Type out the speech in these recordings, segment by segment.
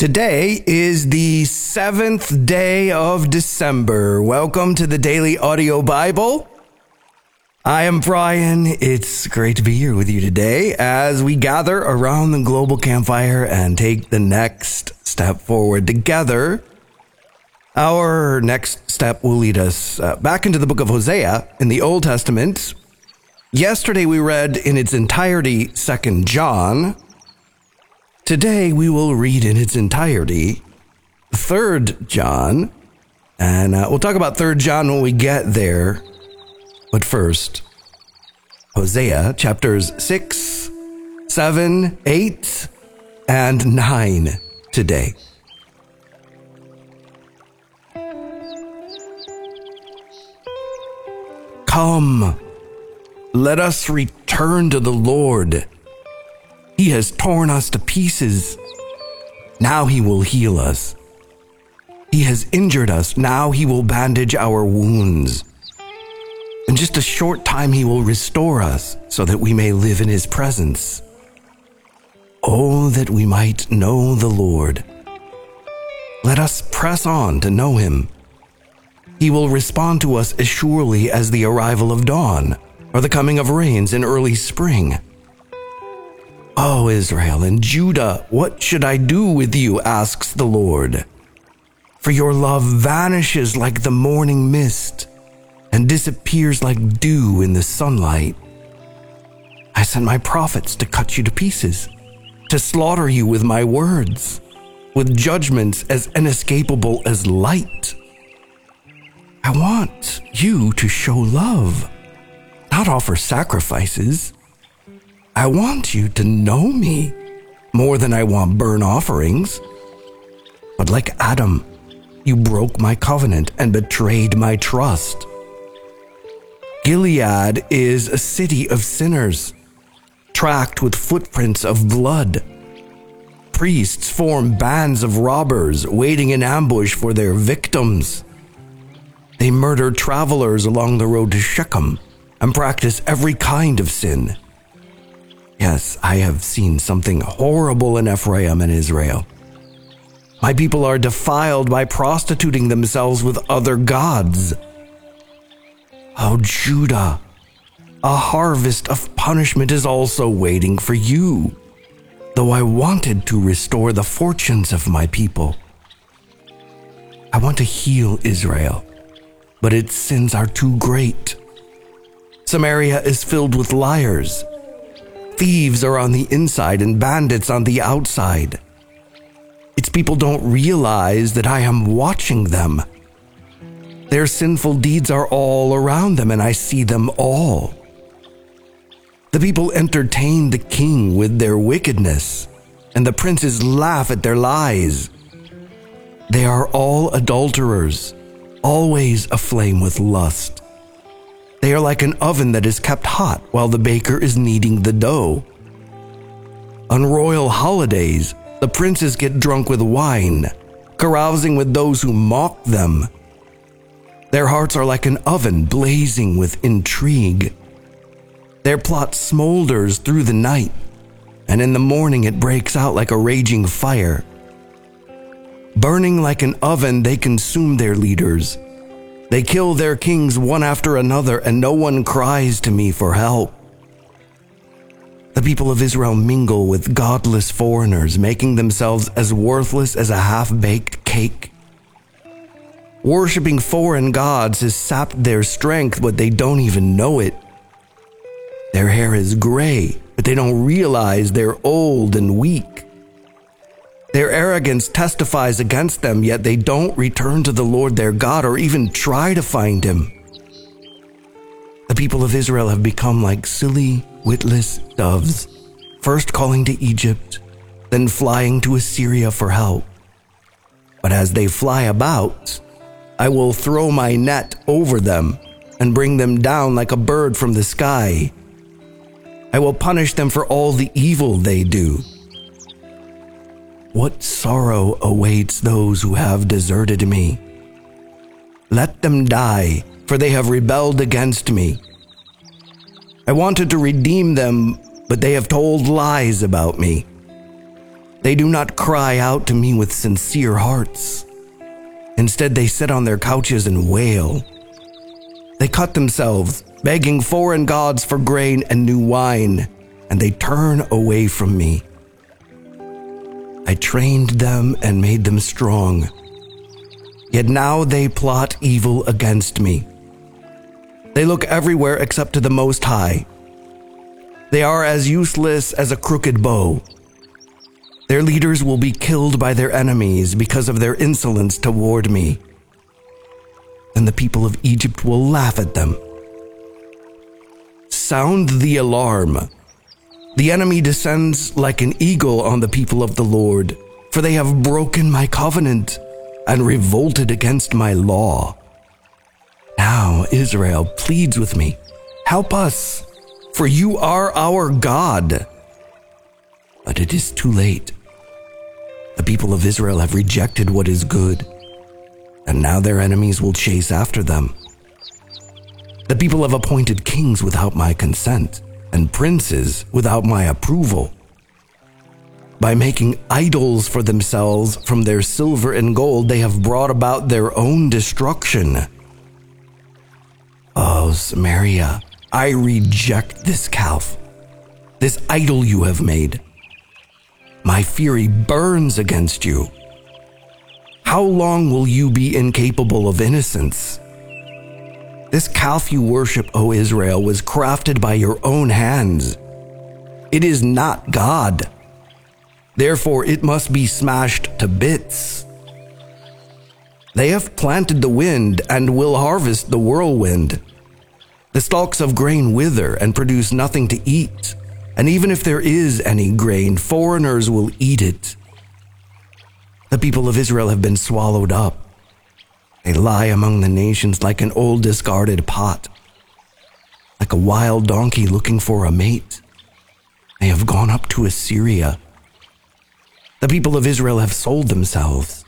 Today is the seventh day of December. Welcome to the Daily Audio Bible. I am Brian. It's great to be here with you today as we gather around the global campfire and take the next step forward together. Our next step will lead us uh, back into the book of Hosea in the Old Testament. Yesterday we read in its entirety 2nd John. Today we will read in its entirety 3rd John. And uh, we'll talk about 3rd John when we get there. But first, Hosea chapters 6, 7, 8, and 9 today. Come, let us return to the Lord. He has torn us to pieces. Now he will heal us. He has injured us. Now he will bandage our wounds. In just a short time, he will restore us so that we may live in his presence. Oh, that we might know the Lord. Let us press on to know him. He will respond to us as surely as the arrival of dawn or the coming of rains in early spring. O Israel and Judah, what should I do with you? asks the Lord. For your love vanishes like the morning mist and disappears like dew in the sunlight. I sent my prophets to cut you to pieces, to slaughter you with my words, with judgments as inescapable as light. I want you to show love, not offer sacrifices. I want you to know me more than I want burnt offerings. But like Adam, you broke my covenant and betrayed my trust. Gilead is a city of sinners, tracked with footprints of blood. Priests form bands of robbers waiting in ambush for their victims. They murder travelers along the road to Shechem and practice every kind of sin. Yes, I have seen something horrible in Ephraim and Israel. My people are defiled by prostituting themselves with other gods. Oh, Judah, a harvest of punishment is also waiting for you, though I wanted to restore the fortunes of my people. I want to heal Israel, but its sins are too great. Samaria is filled with liars. Thieves are on the inside and bandits on the outside. Its people don't realize that I am watching them. Their sinful deeds are all around them, and I see them all. The people entertain the king with their wickedness, and the princes laugh at their lies. They are all adulterers, always aflame with lust. They are like an oven that is kept hot while the baker is kneading the dough. On royal holidays, the princes get drunk with wine, carousing with those who mock them. Their hearts are like an oven blazing with intrigue. Their plot smolders through the night, and in the morning it breaks out like a raging fire. Burning like an oven, they consume their leaders. They kill their kings one after another, and no one cries to me for help. The people of Israel mingle with godless foreigners, making themselves as worthless as a half baked cake. Worshipping foreign gods has sapped their strength, but they don't even know it. Their hair is gray, but they don't realize they're old and weak. Their arrogance testifies against them, yet they don't return to the Lord their God or even try to find him. The people of Israel have become like silly, witless doves, first calling to Egypt, then flying to Assyria for help. But as they fly about, I will throw my net over them and bring them down like a bird from the sky. I will punish them for all the evil they do. What sorrow awaits those who have deserted me? Let them die, for they have rebelled against me. I wanted to redeem them, but they have told lies about me. They do not cry out to me with sincere hearts. Instead, they sit on their couches and wail. They cut themselves, begging foreign gods for grain and new wine, and they turn away from me. I trained them and made them strong. Yet now they plot evil against me. They look everywhere except to the Most High. They are as useless as a crooked bow. Their leaders will be killed by their enemies because of their insolence toward me. And the people of Egypt will laugh at them. Sound the alarm. The enemy descends like an eagle on the people of the Lord, for they have broken my covenant and revolted against my law. Now Israel pleads with me Help us, for you are our God. But it is too late. The people of Israel have rejected what is good, and now their enemies will chase after them. The people have appointed kings without my consent, and princes without my approval. By making idols for themselves from their silver and gold, they have brought about their own destruction. Oh, Samaria, I reject this calf, this idol you have made. My fury burns against you. How long will you be incapable of innocence? This calf you worship, O Israel, was crafted by your own hands. It is not God. Therefore, it must be smashed to bits. They have planted the wind and will harvest the whirlwind. The stalks of grain wither and produce nothing to eat, and even if there is any grain, foreigners will eat it. The people of Israel have been swallowed up. They lie among the nations like an old discarded pot, like a wild donkey looking for a mate. They have gone up to Assyria the people of Israel have sold themselves,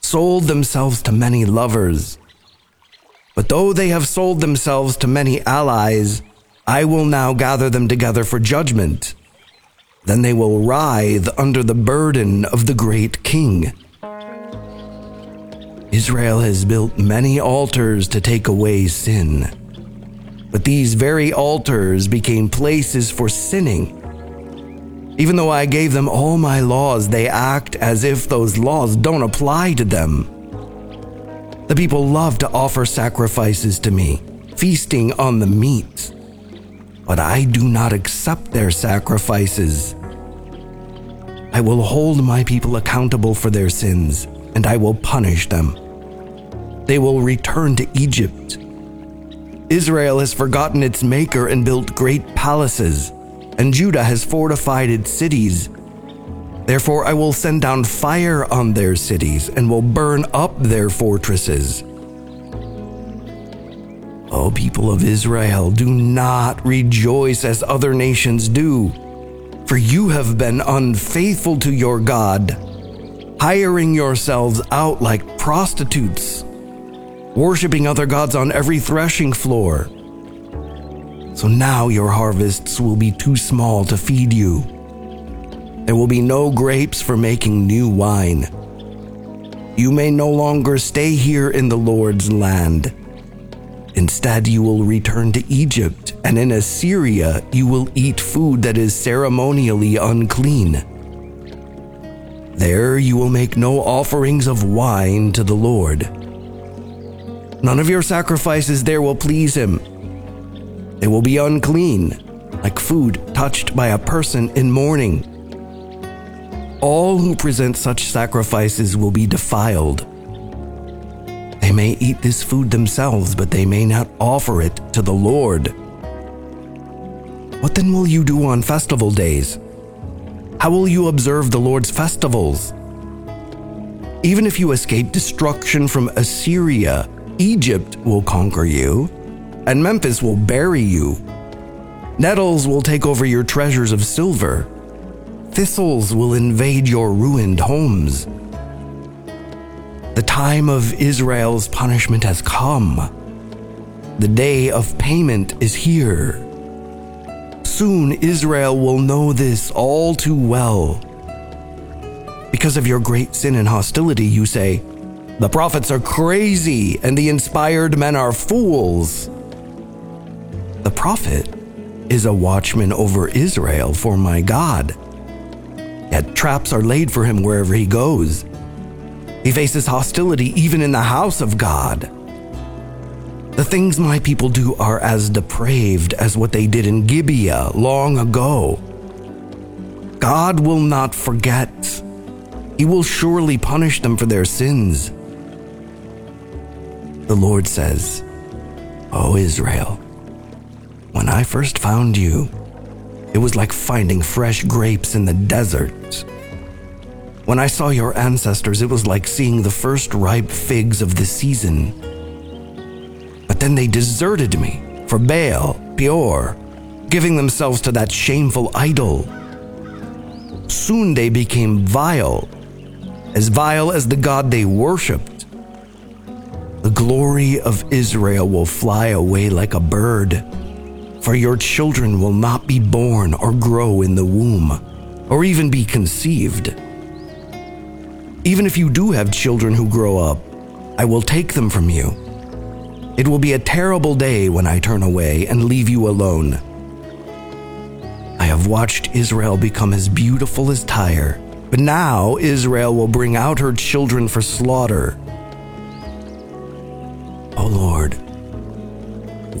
sold themselves to many lovers. But though they have sold themselves to many allies, I will now gather them together for judgment. Then they will writhe under the burden of the great king. Israel has built many altars to take away sin. But these very altars became places for sinning even though I gave them all my laws, they act as if those laws don't apply to them. The people love to offer sacrifices to me, feasting on the meat. But I do not accept their sacrifices. I will hold my people accountable for their sins, and I will punish them. They will return to Egypt. Israel has forgotten its maker and built great palaces and Judah has fortified its cities. Therefore, I will send down fire on their cities and will burn up their fortresses. O people of Israel, do not rejoice as other nations do, for you have been unfaithful to your God, hiring yourselves out like prostitutes, worshiping other gods on every threshing floor so now your harvests will be too small to feed you. There will be no grapes for making new wine. You may no longer stay here in the Lord's land. Instead, you will return to Egypt, and in Assyria, you will eat food that is ceremonially unclean. There, you will make no offerings of wine to the Lord. None of your sacrifices there will please him they will be unclean, like food touched by a person in mourning. All who present such sacrifices will be defiled. They may eat this food themselves, but they may not offer it to the Lord. What then will you do on festival days? How will you observe the Lord's festivals? Even if you escape destruction from Assyria, Egypt will conquer you and Memphis will bury you. Nettles will take over your treasures of silver. Thistles will invade your ruined homes. The time of Israel's punishment has come. The day of payment is here. Soon Israel will know this all too well. Because of your great sin and hostility, you say, The prophets are crazy and the inspired men are fools. The prophet is a watchman over Israel for my God. Yet traps are laid for him wherever he goes. He faces hostility even in the house of God. The things my people do are as depraved as what they did in Gibeah long ago. God will not forget. He will surely punish them for their sins. The Lord says, O Israel, when I first found you, it was like finding fresh grapes in the desert. When I saw your ancestors, it was like seeing the first ripe figs of the season. But then they deserted me for Baal, Peor, giving themselves to that shameful idol. Soon they became vile, as vile as the God they worshipped. The glory of Israel will fly away like a bird, for your children will not be born or grow in the womb, or even be conceived. Even if you do have children who grow up, I will take them from you. It will be a terrible day when I turn away and leave you alone. I have watched Israel become as beautiful as Tyre, but now Israel will bring out her children for slaughter. O oh Lord,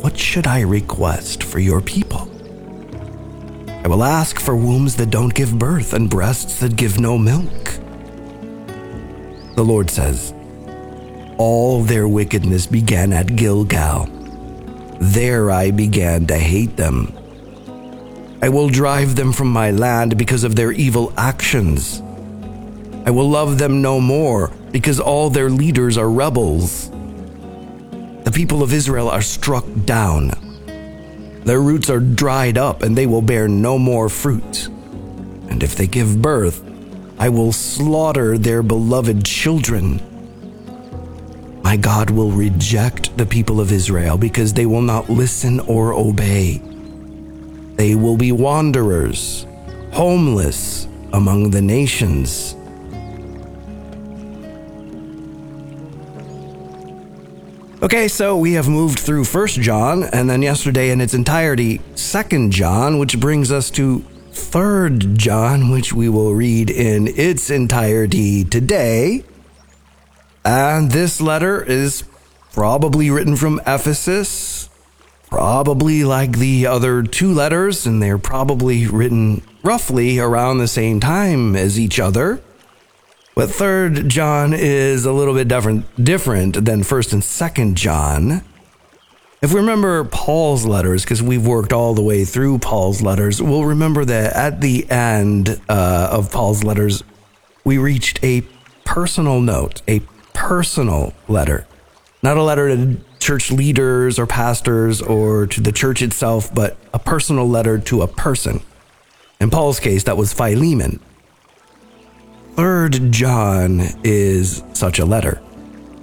what should I request for your people? I will ask for wombs that don't give birth and breasts that give no milk. The Lord says, All their wickedness began at Gilgal. There I began to hate them. I will drive them from my land because of their evil actions. I will love them no more because all their leaders are rebels. The people of Israel are struck down. Their roots are dried up and they will bear no more fruit. And if they give birth, I will slaughter their beloved children. My God will reject the people of Israel because they will not listen or obey. They will be wanderers, homeless among the nations. Okay, so we have moved through 1st John and then yesterday in its entirety 2nd John, which brings us to 3rd John, which we will read in its entirety today. And this letter is probably written from Ephesus, probably like the other two letters, and they're probably written roughly around the same time as each other. But 3rd John is a little bit different different than 1st and 2nd John. If we remember Paul's letters, because we've worked all the way through Paul's letters, we'll remember that at the end uh, of Paul's letters, we reached a personal note, a personal letter. Not a letter to church leaders or pastors or to the church itself, but a personal letter to a person. In Paul's case, that was Philemon. Third John is such a letter,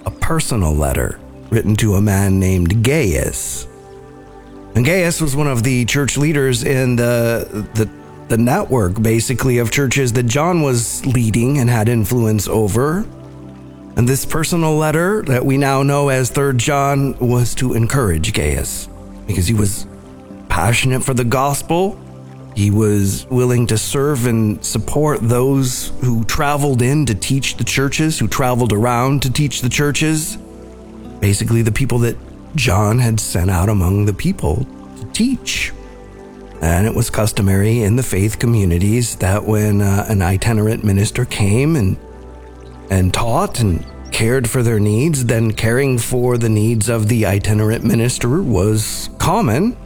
a personal letter written to a man named Gaius. And Gaius was one of the church leaders in the, the, the network, basically, of churches that John was leading and had influence over. And this personal letter that we now know as 3rd John was to encourage Gaius because he was passionate for the gospel. He was willing to serve and support those who traveled in to teach the churches, who traveled around to teach the churches basically the people that John had sent out among the people to teach. And it was customary in the faith communities that when uh, an itinerant minister came and and taught and cared for their needs, then caring for the needs of the itinerant minister was common.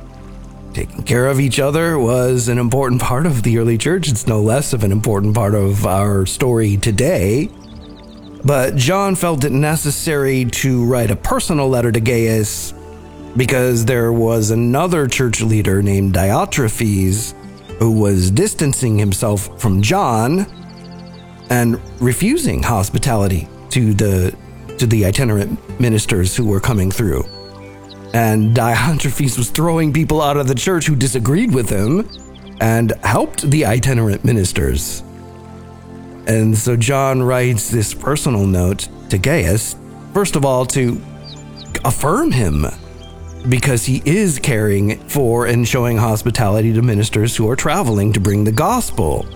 Taking care of each other was an important part of the early church. It's no less of an important part of our story today. But John felt it necessary to write a personal letter to Gaius because there was another church leader named Diotrephes who was distancing himself from John and refusing hospitality to the to the itinerant ministers who were coming through. And Diotrephes was throwing people out of the church who disagreed with him and helped the itinerant ministers. And so John writes this personal note to Gaius, first of all, to affirm him because he is caring for and showing hospitality to ministers who are traveling to bring the gospel.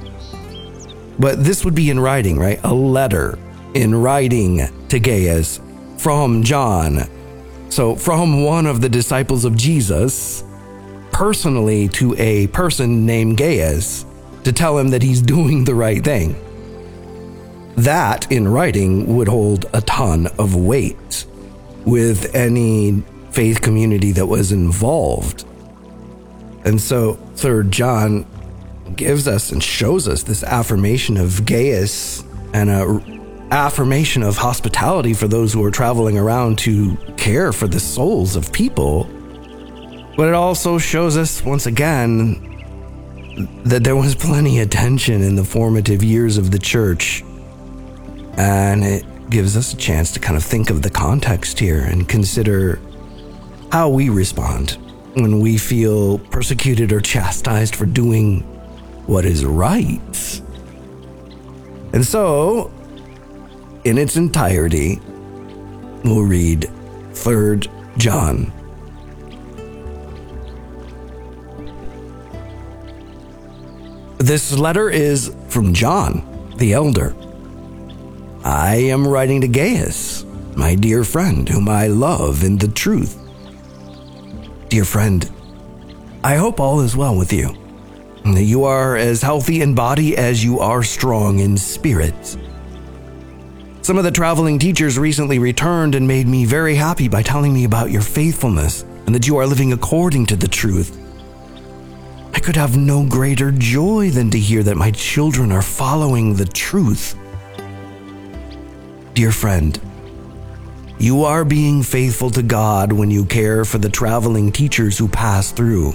But this would be in writing, right? A letter in writing to Gaius from John. So, from one of the disciples of Jesus, personally to a person named Gaius, to tell him that he's doing the right thing. That in writing would hold a ton of weight with any faith community that was involved. And so, Third John gives us and shows us this affirmation of Gaius and a affirmation of hospitality for those who are traveling around to care for the souls of people. But it also shows us once again that there was plenty of tension in the formative years of the church. And it gives us a chance to kind of think of the context here and consider how we respond when we feel persecuted or chastised for doing what is right. And so, in its entirety, we'll read 3rd John. This letter is from John, the elder. I am writing to Gaius, my dear friend, whom I love in the truth. Dear friend, I hope all is well with you, you are as healthy in body as you are strong in spirit. Some of the traveling teachers recently returned and made me very happy by telling me about your faithfulness and that you are living according to the truth. I could have no greater joy than to hear that my children are following the truth. Dear friend, you are being faithful to God when you care for the traveling teachers who pass through,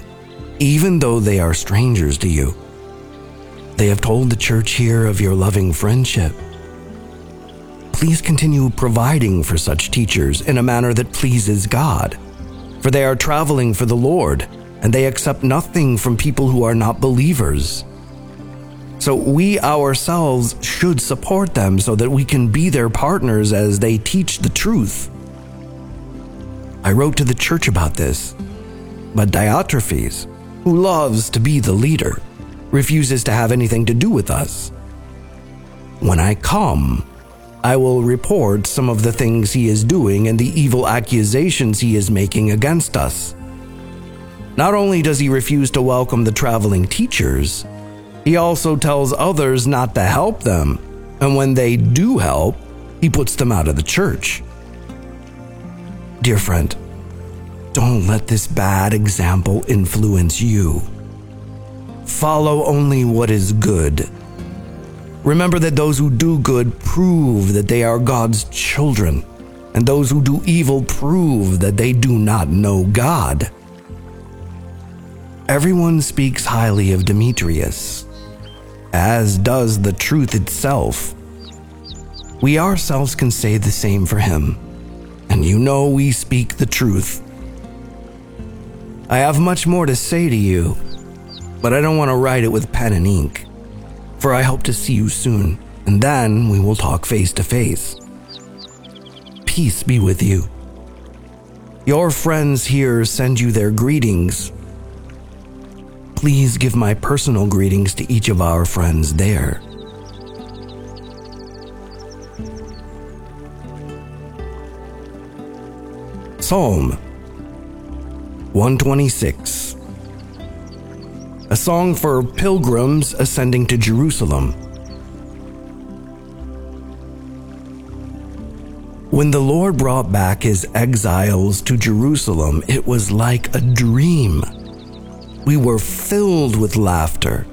even though they are strangers to you. They have told the church here of your loving friendship. Please continue providing for such teachers in a manner that pleases God, for they are traveling for the Lord, and they accept nothing from people who are not believers. So we ourselves should support them so that we can be their partners as they teach the truth. I wrote to the church about this, but Diotrephes, who loves to be the leader, refuses to have anything to do with us. When I come, I will report some of the things he is doing and the evil accusations he is making against us. Not only does he refuse to welcome the traveling teachers, he also tells others not to help them, and when they do help, he puts them out of the church. Dear friend, don't let this bad example influence you. Follow only what is good. Remember that those who do good prove that they are God's children, and those who do evil prove that they do not know God. Everyone speaks highly of Demetrius, as does the truth itself. We ourselves can say the same for him, and you know we speak the truth. I have much more to say to you, but I don't want to write it with pen and ink, for I hope to see you soon, and then we will talk face to face. Peace be with you. Your friends here send you their greetings Please give my personal greetings to each of our friends there. Psalm 126 A song for pilgrims ascending to Jerusalem. When the Lord brought back his exiles to Jerusalem, it was like a dream we were filled with laughter,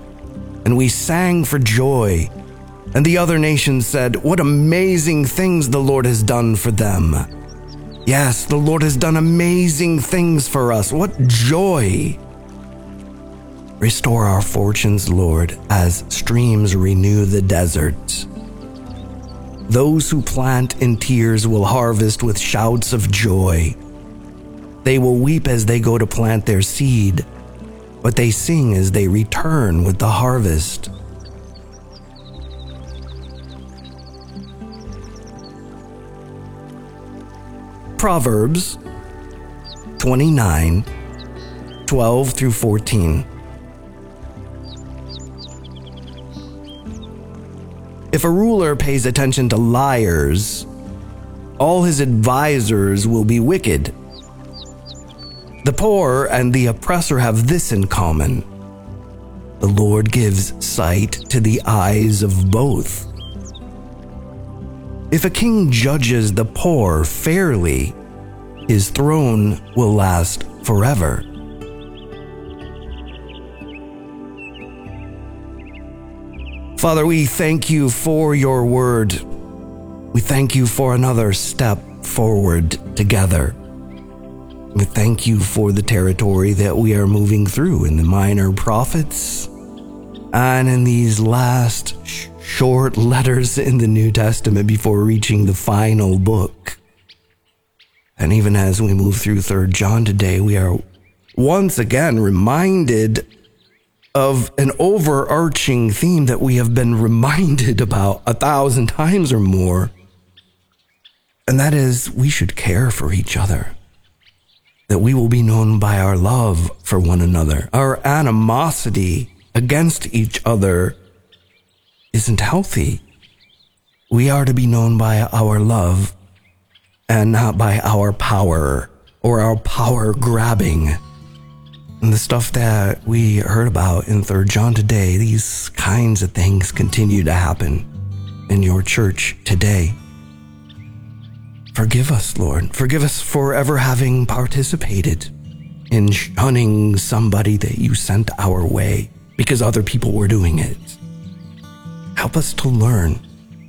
and we sang for joy. And the other nations said, What amazing things the Lord has done for them. Yes, the Lord has done amazing things for us. What joy! Restore our fortunes, Lord, as streams renew the deserts. Those who plant in tears will harvest with shouts of joy. They will weep as they go to plant their seed but they sing as they return with the harvest. Proverbs 29 12 through 14. If a ruler pays attention to liars, all his advisers will be wicked. The poor and the oppressor have this in common the Lord gives sight to the eyes of both. If a king judges the poor fairly, his throne will last forever. Father, we thank you for your word. We thank you for another step forward together. We thank you for the territory that we are moving through in the minor prophets and in these last short letters in the New Testament before reaching the final book. And even as we move through 3rd John today, we are once again reminded of an overarching theme that we have been reminded about a thousand times or more. And that is, we should care for each other. That we will be known by our love for one another. Our animosity against each other isn't healthy. We are to be known by our love and not by our power or our power grabbing. And the stuff that we heard about in 3rd John today, these kinds of things continue to happen in your church today. Forgive us, Lord. Forgive us for ever having participated in shunning somebody that you sent our way because other people were doing it. Help us to learn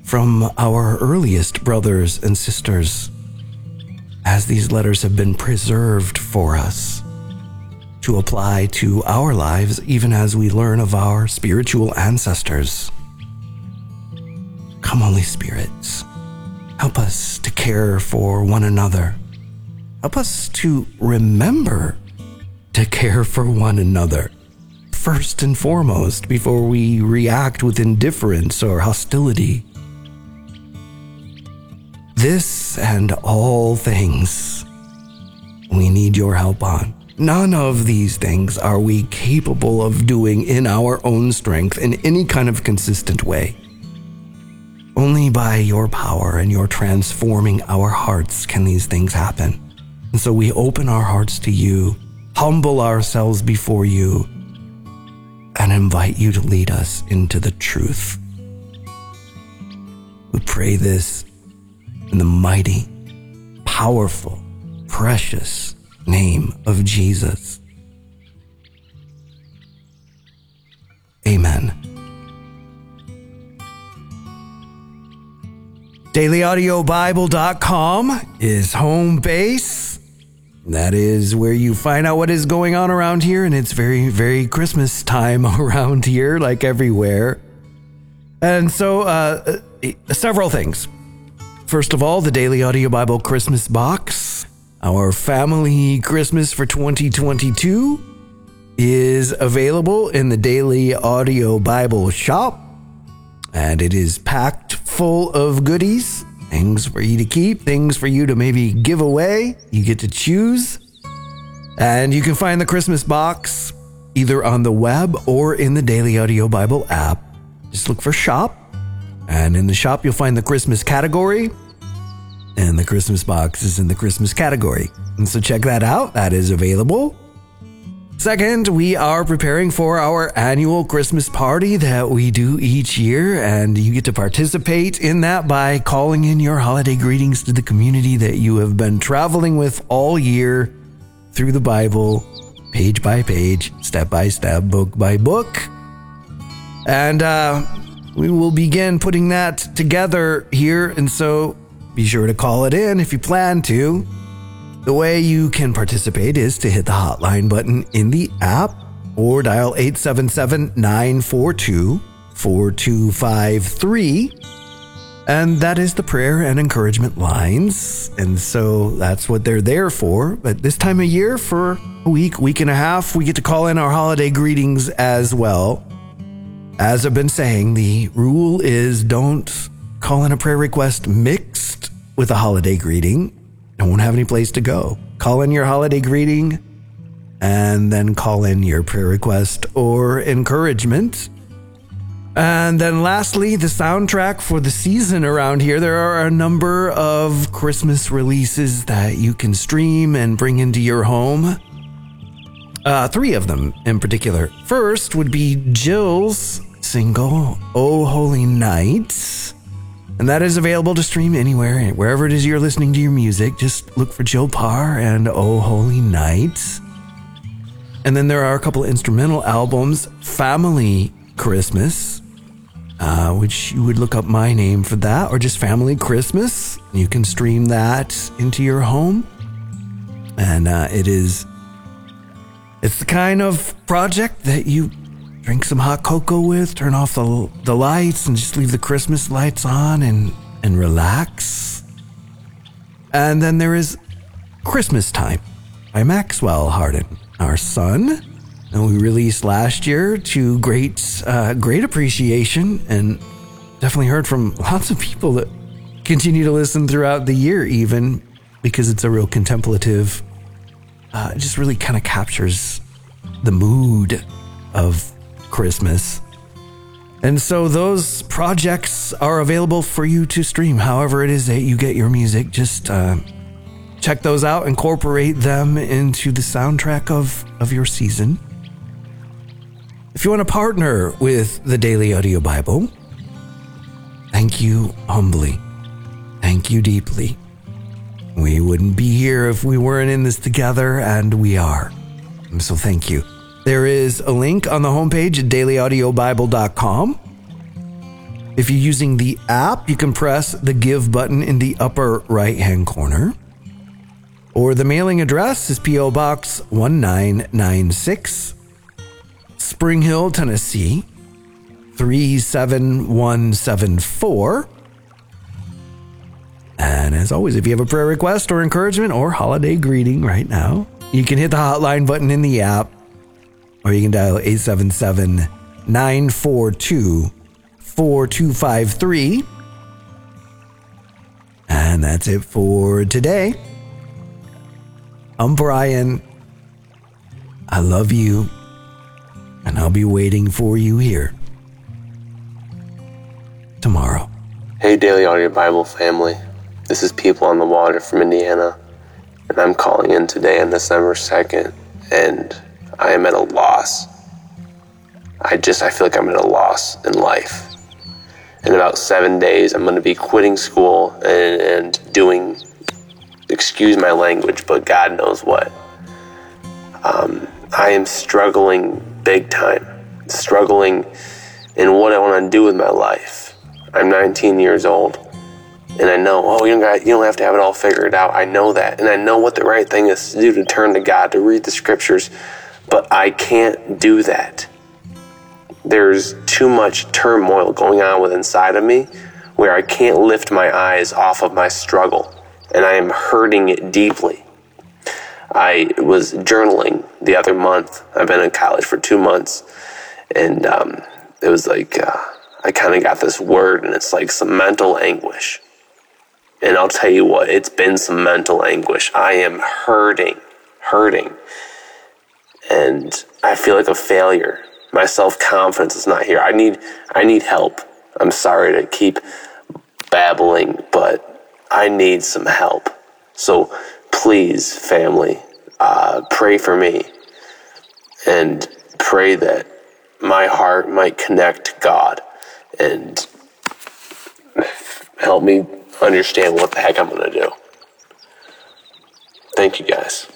from our earliest brothers and sisters as these letters have been preserved for us to apply to our lives even as we learn of our spiritual ancestors. Come, Holy Spirit, help us to care for one another. Help us to remember to care for one another first and foremost before we react with indifference or hostility. This and all things we need your help on. None of these things are we capable of doing in our own strength in any kind of consistent way. Only by your power and your transforming our hearts can these things happen. And so we open our hearts to you, humble ourselves before you, and invite you to lead us into the truth. We pray this in the mighty, powerful, precious name of Jesus. Amen. DailyAudioBible.com is home base. That is where you find out what is going on around here, and it's very, very Christmas time around here, like everywhere. And so, uh, uh several things. First of all, the Daily Audio Bible Christmas box our family Christmas for 2022 is available in the Daily Audio Bible shop, and it is packed full of goodies, things for you to keep, things for you to maybe give away. You get to choose. And you can find the Christmas box either on the web or in the Daily Audio Bible app. Just look for shop, and in the shop, you'll find the Christmas category and the Christmas box is in the Christmas category. And so check that out, that is available. Second, we are preparing for our annual Christmas party that we do each year, and you get to participate in that by calling in your holiday greetings to the community that you have been traveling with all year through the Bible, page by page, step by step, book by book. And uh, we will begin putting that together here. And so be sure to call it in if you plan to. The way you can participate is to hit the hotline button in the app or dial 877 942 4253. And that is the prayer and encouragement lines. And so that's what they're there for. But this time of year, for a week, week and a half, we get to call in our holiday greetings as well. As I've been saying, the rule is don't call in a prayer request mixed with a holiday greeting. And won't have any place to go. Call in your holiday greeting and then call in your prayer request or encouragement. And then lastly, the soundtrack for the season around here. There are a number of Christmas releases that you can stream and bring into your home. Uh, three of them in particular. First would be Jill's single, Oh Holy Night. And that is available to stream anywhere, wherever it is you're listening to your music. Just look for Joe Parr and Oh Holy Night. And then there are a couple instrumental albums Family Christmas, uh, which you would look up my name for that, or just Family Christmas. You can stream that into your home. And uh, it is, it's the kind of project that you drink some hot cocoa with, turn off the, the lights, and just leave the Christmas lights on and, and relax. And then there is Christmas Time by Maxwell Hardin, our son. And we released last year to great, uh, great appreciation, and definitely heard from lots of people that continue to listen throughout the year, even because it's a real contemplative. Uh, it just really kind of captures the mood of Christmas. And so those projects are available for you to stream however it is that you get your music. Just uh, check those out, incorporate them into the soundtrack of, of your season. If you want to partner with the Daily Audio Bible, thank you humbly. Thank you deeply. We wouldn't be here if we weren't in this together, and we are. So thank you. There is a link on the homepage at dailyaudiobible.com. If you're using the app, you can press the give button in the upper right hand corner. Or the mailing address is P.O. Box 1996, Spring Hill, Tennessee 37174. And as always, if you have a prayer request or encouragement or holiday greeting right now, you can hit the hotline button in the app or you can dial 877 942 4253. And that's it for today. I'm Brian. I love you. And I'll be waiting for you here tomorrow. Hey, Daily Audio Bible family. This is People on the Water from Indiana. And I'm calling in today on December 2nd. And I am at a loss. I just, I feel like I'm at a loss in life. In about seven days, I'm going to be quitting school and, and doing, excuse my language, but God knows what. Um, I am struggling big time, struggling in what I want to do with my life. I'm 19 years old, and I know, oh, you don't, got, you don't have to have it all figured out. I know that, and I know what the right thing is to do to turn to God, to read the scriptures, but I can't do that. There's too much turmoil going on with inside of me where I can't lift my eyes off of my struggle and I am hurting it deeply. I was journaling the other month. I've been in college for two months and um, it was like uh, I kind of got this word and it's like some mental anguish. And I'll tell you what, it's been some mental anguish. I am hurting, hurting and I feel like a failure. My self confidence is not here. I need I need help. I'm sorry to keep babbling, but I need some help. So please, family, uh, pray for me and pray that my heart might connect to God and help me understand what the heck I'm going to do. Thank you guys.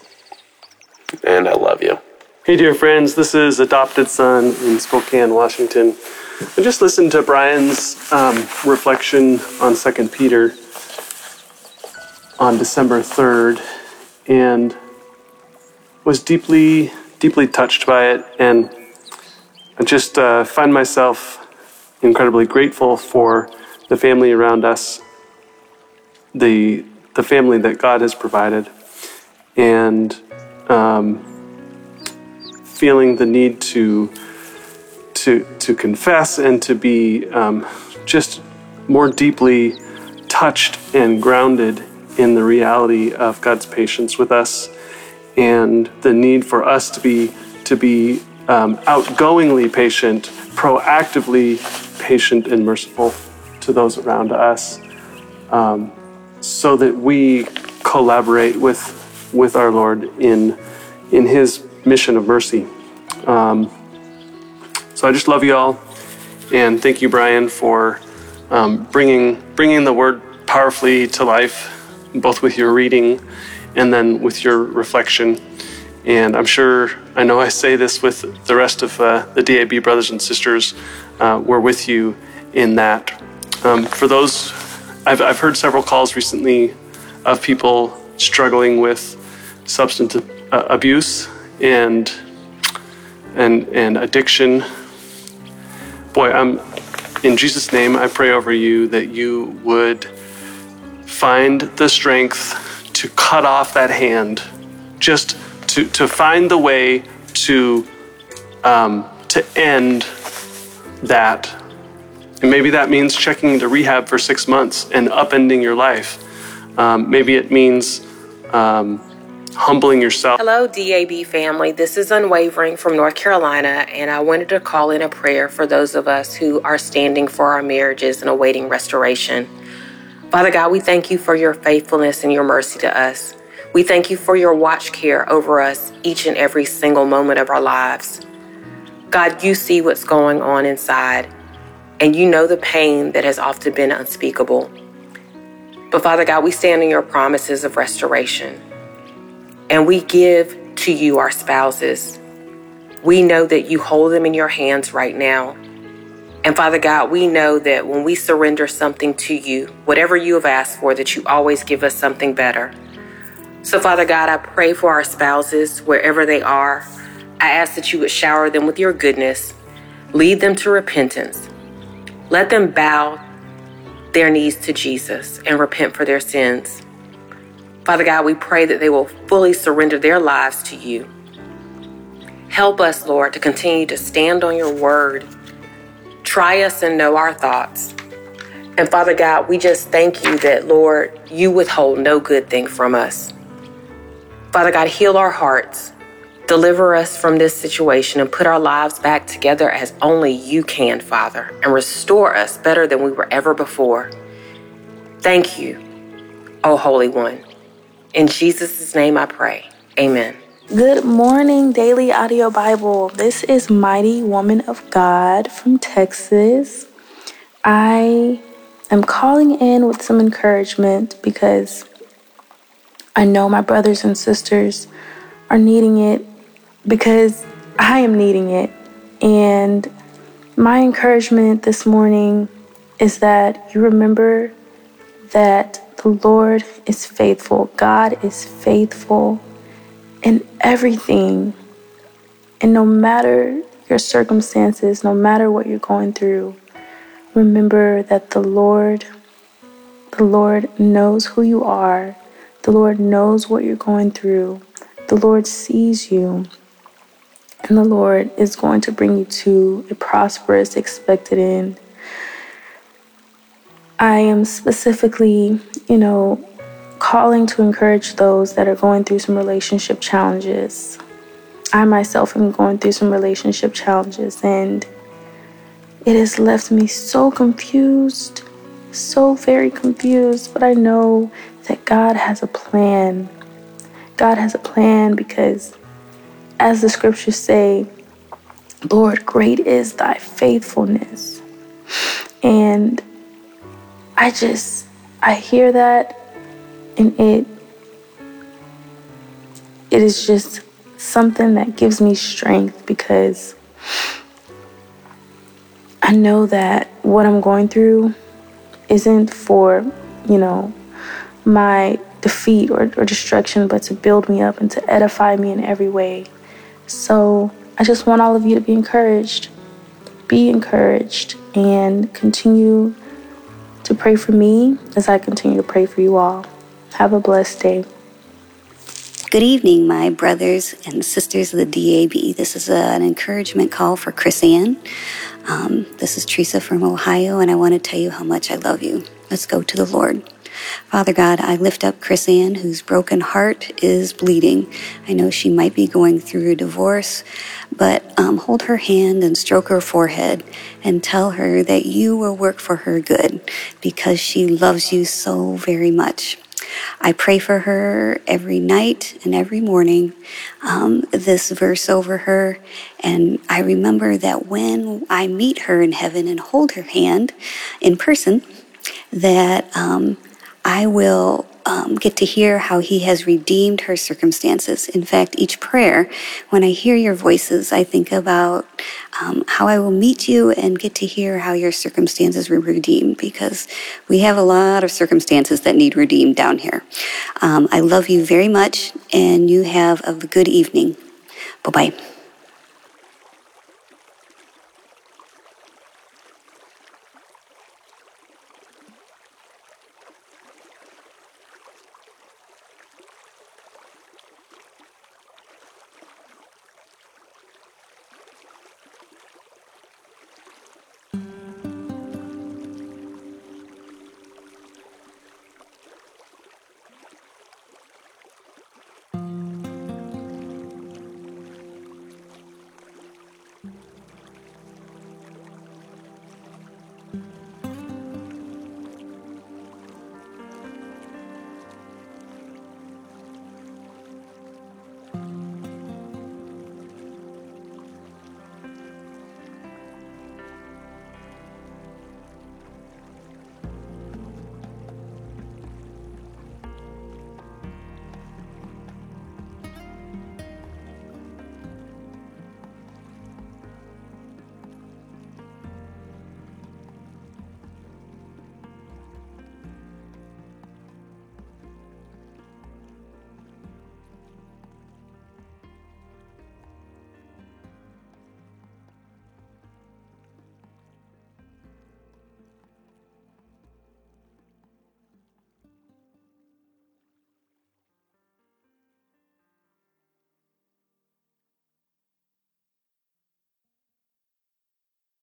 And I love you. Hey, dear friends, this is Adopted Son in Spokane, Washington. I just listened to Brian's um, reflection on 2 Peter on December 3rd and was deeply, deeply touched by it. And I just uh, find myself incredibly grateful for the family around us, the, the family that God has provided. And um, feeling the need to to to confess and to be um, just more deeply touched and grounded in the reality of God's patience with us and the need for us to be to be um, outgoingly patient, proactively patient and merciful to those around us, um, so that we collaborate with with our Lord in in His mission of mercy. Um, so I just love you all, and thank you, Brian, for um, bringing bringing the Word powerfully to life, both with your reading and then with your reflection. And I'm sure, I know I say this with the rest of uh, the DAB brothers and sisters, uh, we're with you in that. Um, for those, I've, I've heard several calls recently of people struggling with substance uh, abuse and and and addiction. Boy, I'm in Jesus' name. I pray over you that you would find the strength to cut off that hand, just to to find the way to um, to end that. And maybe that means checking into rehab for six months and upending your life. Um, maybe it means um, humbling yourself. Hello, DAB family. This is Unwavering from North Carolina, and I wanted to call in a prayer for those of us who are standing for our marriages and awaiting restoration. Father God, we thank you for your faithfulness and your mercy to us. We thank you for your watch care over us each and every single moment of our lives. God, you see what's going on inside, and you know the pain that has often been unspeakable. But Father God, we stand in your promises of restoration and we give to you our spouses. We know that you hold them in your hands right now. And Father God, we know that when we surrender something to you, whatever you have asked for, that you always give us something better. So, Father God, I pray for our spouses wherever they are. I ask that you would shower them with your goodness, lead them to repentance. Let them bow their knees to Jesus and repent for their sins. Father God, we pray that they will fully surrender their lives to you. Help us, Lord, to continue to stand on your word. Try us and know our thoughts. And Father God, we just thank you that, Lord, you withhold no good thing from us. Father God, heal our hearts, deliver us from this situation, and put our lives back together as only you can, Father, and restore us better than we were ever before. Thank you, O Holy One. In Jesus' name I pray. Amen. Good morning, Daily Audio Bible. This is Mighty Woman of God from Texas. I am calling in with some encouragement because I know my brothers and sisters are needing it because I am needing it. And my encouragement this morning is that you remember that the Lord is faithful. God is faithful in everything. And no matter your circumstances, no matter what you're going through, remember that the Lord the Lord knows who you are. The Lord knows what you're going through. The Lord sees you. And the Lord is going to bring you to a prosperous, expected end. I am specifically, you know, calling to encourage those that are going through some relationship challenges. I myself am going through some relationship challenges, and it has left me so confused, so very confused. But I know that God has a plan. God has a plan because, as the scriptures say, Lord, great is thy faithfulness. And I just, I hear that and it, it is just something that gives me strength because I know that what I'm going through isn't for, you know, my defeat or, or destruction, but to build me up and to edify me in every way. So I just want all of you to be encouraged. Be encouraged and continue to pray for me as I continue to pray for you all. Have a blessed day. Good evening, my brothers and sisters of the DAB. This is an encouragement call for Chris Ann. Um, this is Teresa from Ohio, and I want to tell you how much I love you. Let's go to the Lord. Father God, I lift up Chris Ann, whose broken heart is bleeding. I know she might be going through a divorce, but um, hold her hand and stroke her forehead and tell her that you will work for her good because she loves you so very much. I pray for her every night and every morning, um, this verse over her. And I remember that when I meet her in heaven and hold her hand in person, that um, I will um, get to hear how He has redeemed her circumstances. In fact, each prayer, when I hear your voices, I think about um, how I will meet you and get to hear how your circumstances were redeemed because we have a lot of circumstances that need redeemed down here. Um, I love you very much, and you have a good evening. Bye bye.